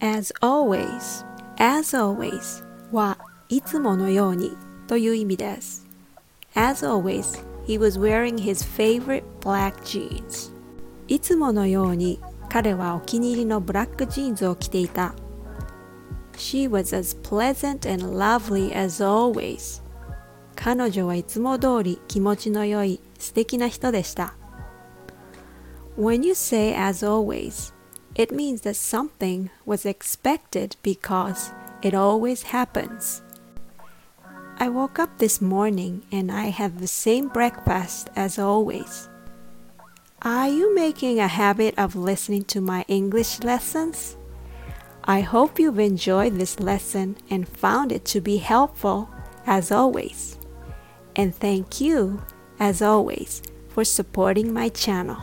As always, as always はいつものようにという意味です。As always, he was wearing his favorite black jeans. いつものように彼はお気に入りのブラックジーンズを着ていた。She was as pleasant and lovely as always. 彼女はいつも通り気持ちの良い素敵な人でした。When you say as always, it means that something was expected because it always happens. I woke up this morning and I had the same breakfast as always. Are you making a habit of listening to my English lessons? I hope you've enjoyed this lesson and found it to be helpful as always. And thank you, as always, for supporting my channel.